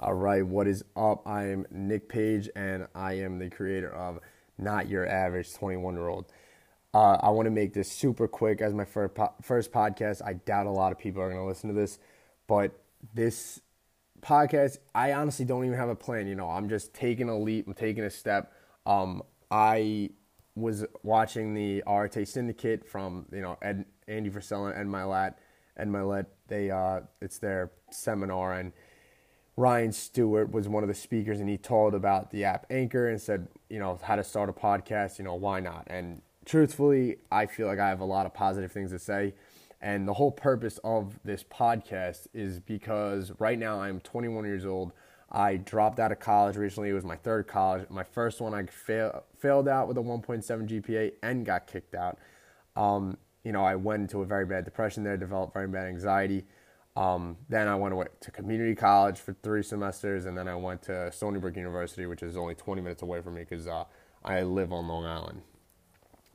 All right, what is up? I am Nick Page, and I am the creator of Not Your Average 21 Year Old. Uh, I want to make this super quick as my first, po- first podcast. I doubt a lot of people are going to listen to this, but this podcast, I honestly don't even have a plan. You know, I'm just taking a leap, I'm taking a step. Um, I was watching the Arete Syndicate from you know Ed, Andy Frisella and Ed Mylett. Ed Mylett, they uh, it's their seminar and Ryan Stewart was one of the speakers and he told about the app Anchor and said you know how to start a podcast. You know why not? And truthfully, I feel like I have a lot of positive things to say. And the whole purpose of this podcast is because right now I'm 21 years old. I dropped out of college recently. It was my third college. My first one, I fail, failed out with a 1.7 GPA and got kicked out. Um, you know, I went into a very bad depression there, developed very bad anxiety. Um, then I went to community college for three semesters, and then I went to Stony Brook University, which is only 20 minutes away from me because uh, I live on Long Island.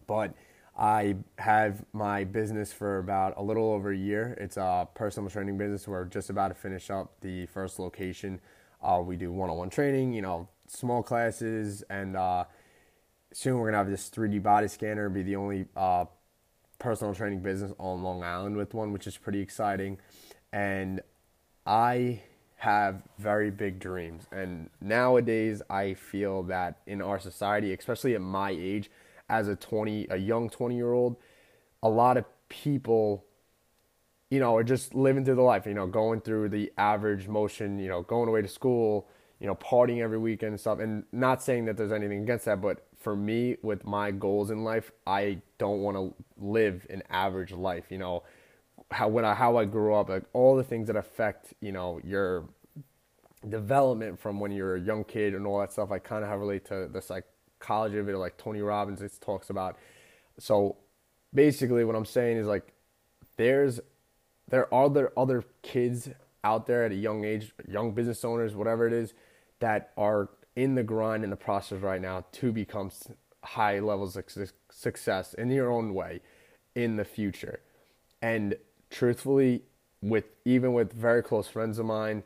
But I have my business for about a little over a year. It's a personal training business. We're just about to finish up the first location uh, we do one-on-one training, you know, small classes, and uh, soon we're gonna have this 3D body scanner. Be the only uh, personal training business on Long Island with one, which is pretty exciting. And I have very big dreams, and nowadays I feel that in our society, especially at my age, as a 20, a young 20 year old, a lot of people you know, are just living through the life, you know, going through the average motion, you know, going away to school, you know, partying every weekend and stuff. And not saying that there's anything against that, but for me, with my goals in life, I don't want to live an average life. You know, how when I how I grew up, like all the things that affect, you know, your development from when you're a young kid and all that stuff. I kind of have relate to the psychology of it, like Tony Robbins it talks about. So basically, what I'm saying is like, there's there are other other kids out there at a young age, young business owners, whatever it is, that are in the grind in the process right now to become high levels of success in your own way in the future. And truthfully, with even with very close friends of mine,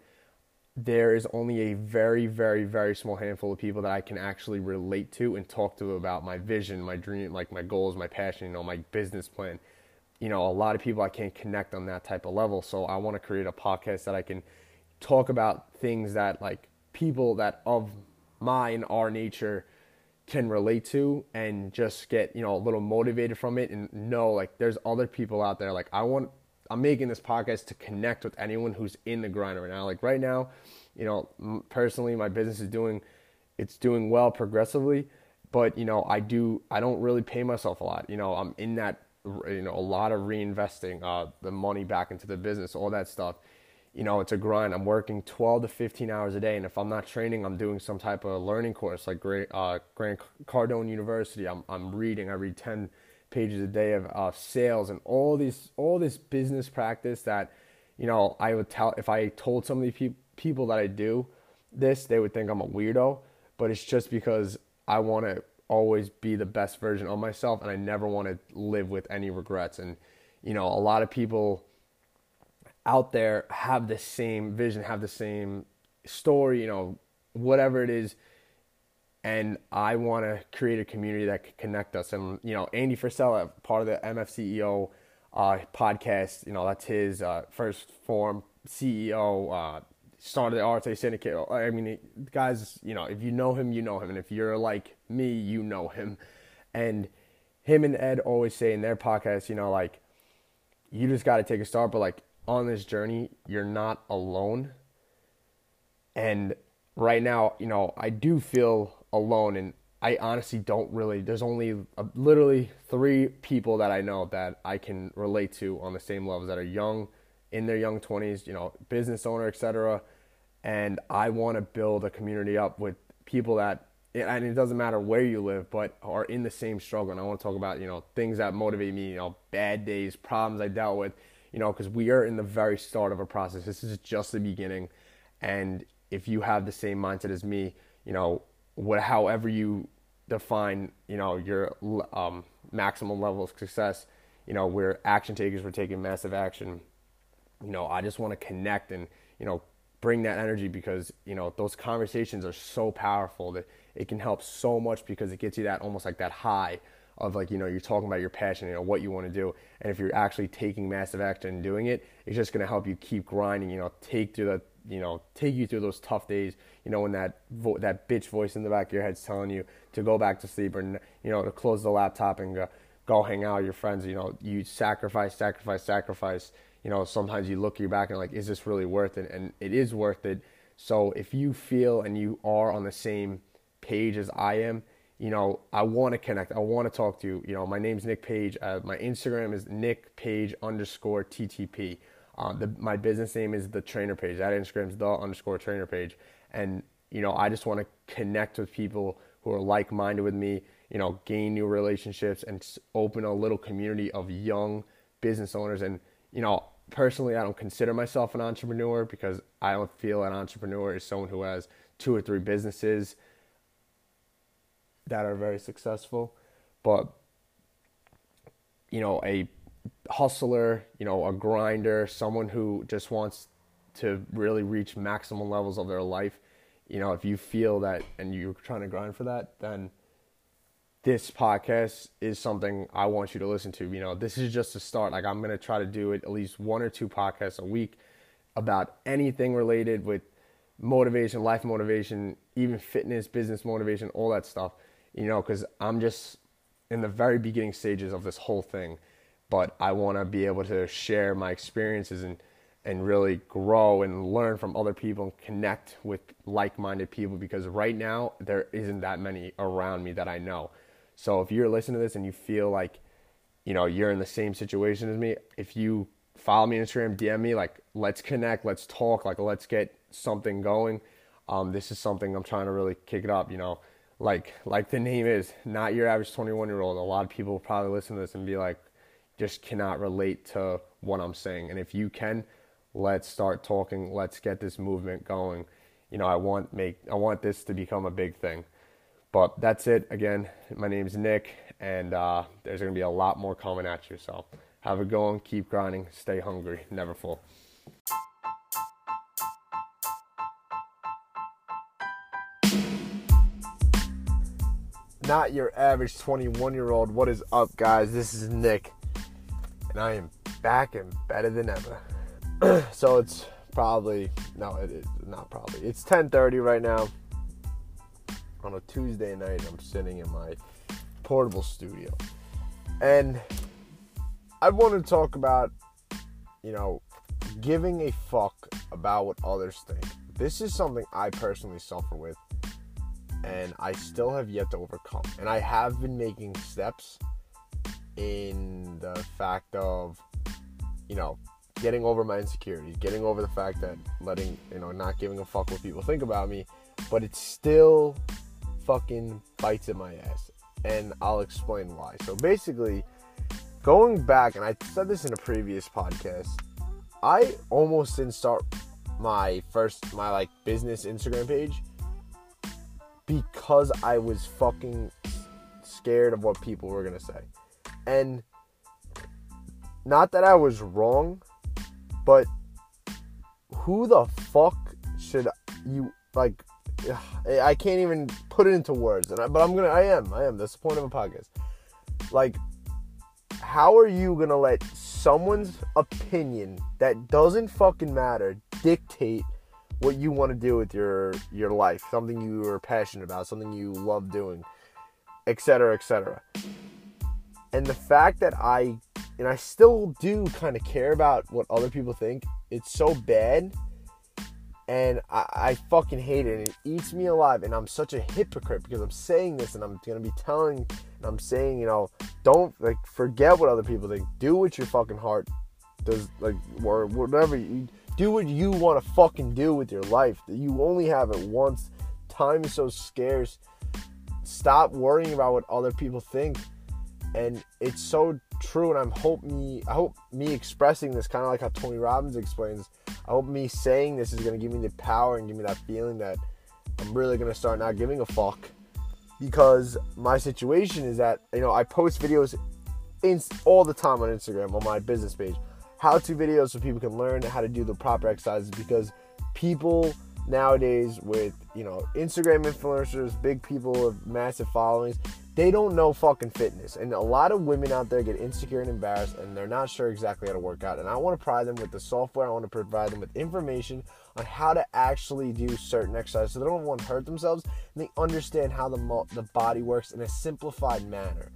there is only a very, very, very small handful of people that I can actually relate to and talk to about my vision, my dream, like my goals, my passion, you know, my business plan you know, a lot of people I can't connect on that type of level. So I want to create a podcast that I can talk about things that like people that of mine, our nature can relate to and just get, you know, a little motivated from it and know like there's other people out there. Like I want I'm making this podcast to connect with anyone who's in the grind right now. Like right now, you know, personally my business is doing it's doing well progressively, but you know, I do I don't really pay myself a lot. You know, I'm in that you know a lot of reinvesting uh, the money back into the business all that stuff you know it's a grind i'm working 12 to 15 hours a day and if i'm not training i'm doing some type of learning course like great uh, grant cardone university I'm, I'm reading i read 10 pages a day of uh, sales and all these all this business practice that you know i would tell if i told some of these pe- people that i do this they would think i'm a weirdo but it's just because i want to always be the best version of myself and I never want to live with any regrets. And, you know, a lot of people out there have the same vision, have the same story, you know, whatever it is. And I want to create a community that can connect us. And, you know, Andy Frisella, part of the MFCEO uh, podcast, you know, that's his uh, 1st Phorm CEO, uh, started the Arete Syndicate. I mean, guys, you know, if you know him, you know him, and if you're like me, you know him. And him and Ed always say in their podcast, you know, like you just got to take a start, but like on this journey, you're not alone. And right now, you know, I do feel alone, and I honestly don't really. There's only a, literally three people that I know that I can relate to on the same levels that are young, in their young 20s, you know, business owner, etc and I want to build a community up with people that and it doesn't matter where you live, but are in the same struggle. And I want to talk about, you know, things that motivate me, you know, bad days, problems I dealt with, you know, because we are in the very start of a process. This is just the beginning. And if you have the same mindset as me, you know, what, however you define, you know, your um, maximum level of success, you know, we're action takers, we're taking massive action. You know, I just want to connect and, you know, bring that energy because you know those conversations are so powerful that it can help so much because it gets you that almost like that high of like you know you're talking about your passion you know what you want to do and if you're actually taking massive action and doing it it's just going to help you keep grinding you know take through the you know take you through those tough days you know when that vo- that bitch voice in the back of your head's telling you to go back to sleep or you know to close the laptop and go, go hang out with your friends you know you sacrifice sacrifice sacrifice you know sometimes you look your back and like is this really worth it? And it is worth it. So if you feel and you are on the same page as I am you know, I want to connect. I want to talk to you. You know, my name's Nick Page. Uh, my Instagram is Nick Page underscore TTP. Uh, the, my business name is the Trainer Page. That Instagram is the underscore Trainer Page. And you know, I just want to connect with people who are like-minded with me. You know, gain new relationships and open a little community of young business owners. And you know, personally, I don't consider myself an entrepreneur because I don't feel an entrepreneur is someone who has two or three businesses that are very successful, but you know, a hustler, you know, a grinder, someone who just wants to really reach maximum levels of their life, you know, if you feel that and you're trying to grind for that, then this podcast is something I want you to listen to. You know, this is just a start. Like I'm going to try to do it at least one or two podcasts a week about anything related with motivation, life motivation, even fitness, business motivation, all that stuff you know, because I'm just in the very beginning stages of this whole thing, but I want to be able to share my experiences and and really grow and learn from other people and connect with like-minded people because right now there isn't that many around me that I know. So if you're listening to this and you feel like you know you're in the same situation as me, if you follow me on Instagram, DM me, like let's connect, let's talk, like let's get something going. Um, this is something I'm trying to really kick it up, you know like like the name is not your average 21 year old a lot of people probably listen to this and be like just cannot relate to what i'm saying. And if you can let's start talking. Let's get this movement going. You know i want make i want this to become a big thing. But that's it. Again my name is nick and uh, there's going to be a lot more coming at you. So have it going. Keep grinding. Stay hungry. Never full not your average 21 year old. What is up, guys? This is Nick, and I am back and better than ever. so it's probably no, it is not probably. It's 10:30 right now on a Tuesday night. I'm sitting in my portable studio, and I want to talk about, you know, giving a fuck about what others think. This is something I personally suffer with and I still have yet to overcome. And I have been making steps in the fact of, you know, getting over my insecurities, getting over the fact that letting, you know, not giving a fuck what people think about me, but it still fucking bites at my ass. And I'll explain why. So basically, going back, and I said this in a previous podcast, I almost didn't start my first, my like business Instagram page because I was fucking scared of what people were going to say. And not that I was wrong, but who the fuck should you like I can't even put it into words, and I, but I'm gonna. I am. I am. That's the point of a podcast. Like, how are you gonna let someone's opinion that doesn't fucking matter dictate what you want to do with your your life, something you are passionate about, something you love doing, etc., etc. And the fact that I and I still do kind of care about what other people think, it's so bad. And I, I fucking hate it. And it eats me alive. And I'm such a hypocrite because I'm saying this and I'm gonna be telling and I'm saying, you know, don't like forget what other people think. Do what your fucking heart does like or whatever you do what you want to fucking do with your life. You only have it once. Time is so scarce. Stop worrying about what other people think. And it's so true. And I'm hope me I hope me expressing this kind of like how Tony Robbins explains. I hope me saying this is gonna give me the power and give me that feeling that I'm really gonna start not giving a fuck. Because my situation is that, you know, I post videos in, all the time on Instagram on my business page how to videos so people can learn how to do the proper exercises because people nowadays with you know Instagram influencers, big people with massive followings, they don't know fucking fitness. And a lot of women out there get insecure and embarrassed and they're not sure exactly how to work out. And I want to provide them with the software, I want to provide them with information on how to actually do certain exercises so they don't want to hurt themselves and they understand how the, the body works in a simplified manner.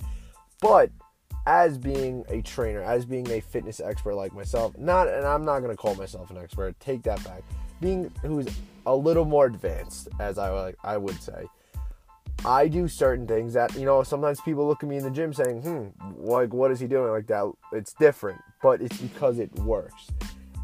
But as being a trainer, as being a fitness expert like myself, not and I'm not gonna call myself an expert, take that back. Being who's a little more advanced, as I like I would say, I do certain things that you know. Sometimes people look at me in the gym saying, "Hmm, like what is he doing like that?" It's different, but it's because it works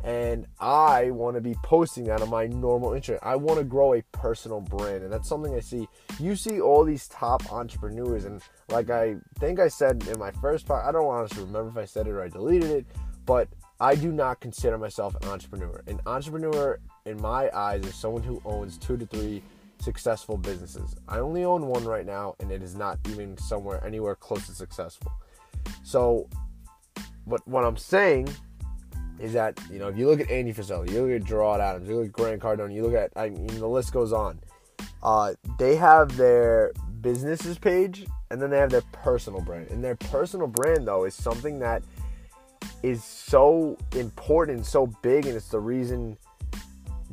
and I want to be posting that on my normal Instagram. I want to grow a personal brand, and that's something I see. You see all these top entrepreneurs, and like I think I said in my first part, I don't honestly remember if I said it or I deleted it, but I do not consider myself an entrepreneur. An entrepreneur, in my eyes, is someone who owns two to three successful businesses. I only own one right now, and it is not even somewhere anywhere close to successful. So, but what I'm saying is that you know if you look at Andy Frisella, you look at Gerard Adams, you look at Grant Cardone, you look at I mean the list goes on. Uh, they have their businesses page and then they have their personal brand. And their personal brand though is something that is so important, so big, and it's the reason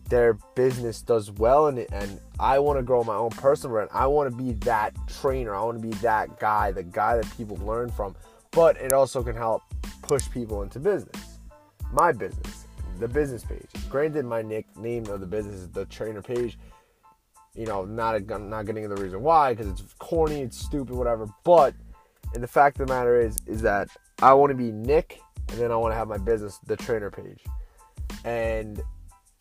their business does well and and I want to grow my own personal brand. I want to be that trainer. I want to be that guy, the guy that people learn from. But it also can help push people into business my business, the business page. Granted, my nickname of the business is the trainer page. You know, not a, not getting the reason why because it's corny, it's stupid, whatever. But and the fact of the matter is, is that I want to be Nick, and then I want to have my business, the trainer page, and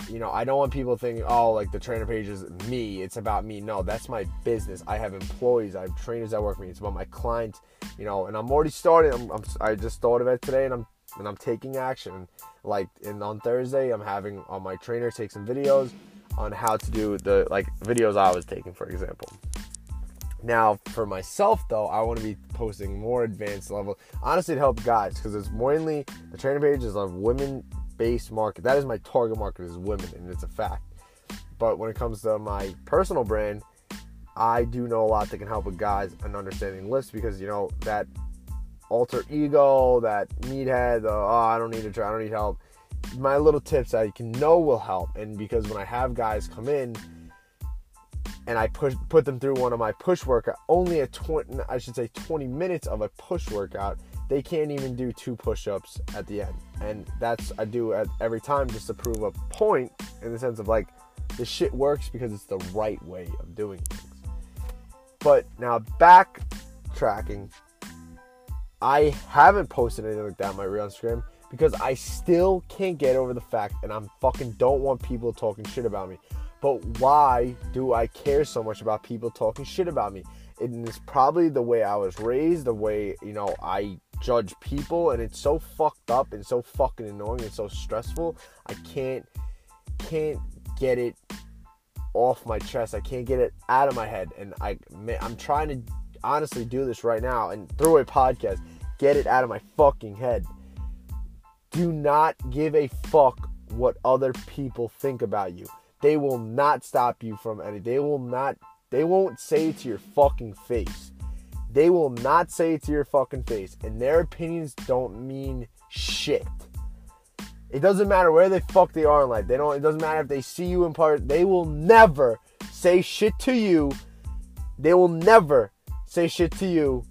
you know, I don't want people thinking, oh, like the trainer page is me. It's about me. No, that's my business. I have employees. I have trainers that work for me. It's about my clients. You know, and I'm already starting. I'm, I'm, i just thought of it today, and I'm and I'm taking action. Like and on Thursday, I'm having on my trainer take some videos on how to do the like videos I was taking, for example. Now, for myself though, I want to be posting more advanced level. Honestly, to help guys because it's mainly the trainer page is a women-based market. That is my target market is women, and it's a fact. But when it comes to my personal brand, I do know a lot that can help with guys and understanding lifts because you know that alter ego, that meathead, the, oh, I don't need to try, I don't need help. My little tips I can know will help. And because when I have guys come in and I push put them through one of my push workout, only a 20, I should say 20 minutes of a push workout, they can't even do two push-ups at the end. And that's I do at every time just to prove a point in the sense of like the shit works because it's the right way of doing things. But now backtracking I haven't posted anything like that on my real Instagram because I still can't get over the fact and I'm fucking don't want people talking shit about me. But why do I care so much about people talking shit about me? And it's probably the way I was raised, the way, you know, I judge people and it's so fucked up and so fucking annoying and so stressful. I can't can't get it off my chest. I can't get it out of my head and I I'm trying to honestly do this right now and through a podcast, get it out of my fucking head. Do not give a fuck what other people think about you. They will not stop you from any. They will not. They won't say it to your fucking face. They will not say it to your fucking face, and their opinions don't mean shit. It doesn't matter where the fuck they are in life. They don't. It doesn't matter if they see you in part. They will never say shit to you. They will never say shit to you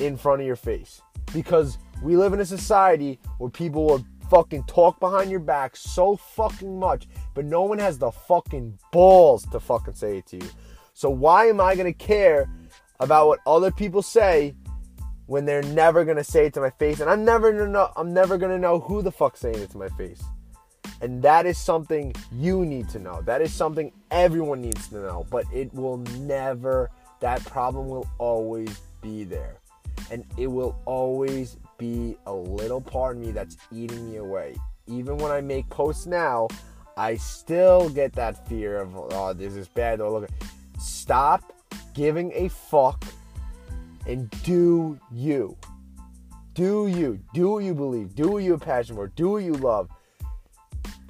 in front of your face. Because we live in a society where people will fucking talk behind your back so fucking much, but no one has the fucking balls to fucking say it to you. So why am I gonna care about what other people say when they're never gonna say it to my face? And I'm never gonna know I'm never gonna know who the fuck's saying it to my face. And that is something you need to know. That is something everyone needs to know. But it will never that problem will always be there. And it will always be a little part of me that's eating me away. Even when I make posts now, I still get that fear of, oh, this is bad. Oh, look. Stop giving a fuck and do you. Do you. Do what you believe. Do what you have passion for. Do what you love.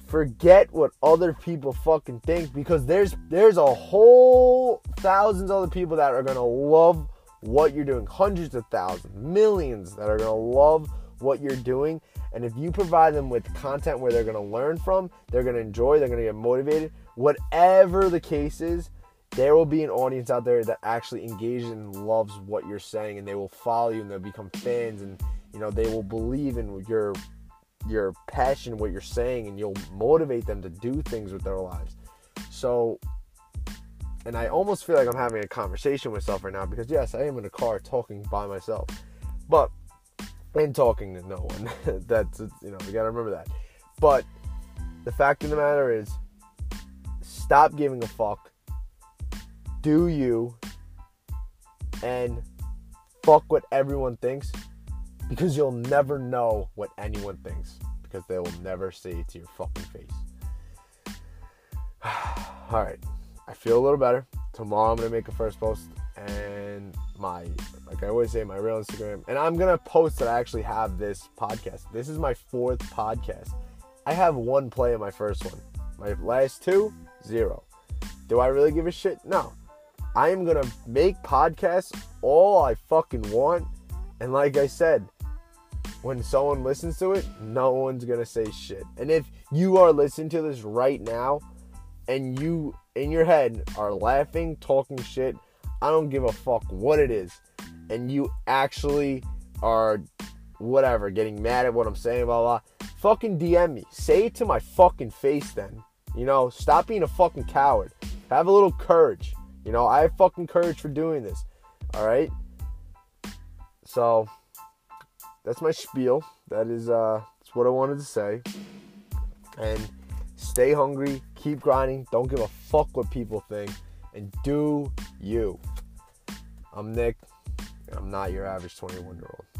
Forget what other people fucking think because there's there's a whole thousands of other people that are gonna love what you're doing. Hundreds of thousands millions that are gonna love what you're doing. And if you provide them with content where they're gonna learn from they're gonna enjoy they're gonna get motivated whatever the case is there will be an audience out there that actually engages and loves what you're saying and they will follow you and they'll become fans and you know they will believe in your your passion, what you're saying, and you'll motivate them to do things with their lives. So, and I almost feel like I'm having a conversation with myself right now because yes, I am in a car talking by myself, but and talking to no one. That's you know we gotta remember that. But the fact of the matter is, stop giving a fuck. Do you and fuck what everyone thinks because you'll never know what anyone thinks because they will never say it to your fucking face. All right, I feel a little better. Tomorrow I'm gonna make a first post and my like I always say my real Instagram and I'm gonna post that I actually have this podcast. This is my fourth podcast. I have one play in my first one. My last two, zero. Do I really give a shit? No. I am gonna make podcasts all I fucking want. And like I said, when someone listens to it, no one's gonna say shit. And if you are listening to this right now and you in your head are laughing, talking shit, I don't give a fuck what it is, and you actually are whatever, getting mad at what I'm saying, blah blah, fucking DM me. Say it to my fucking face then. You know, stop being a fucking coward. Have a little courage. You know, I have fucking courage for doing this. Alright? So that's my spiel. That is uh that's what I wanted to say. And stay hungry, keep grinding, don't give a fuck what people think, and do you. I'm Nick, I'm not your average 21 year old.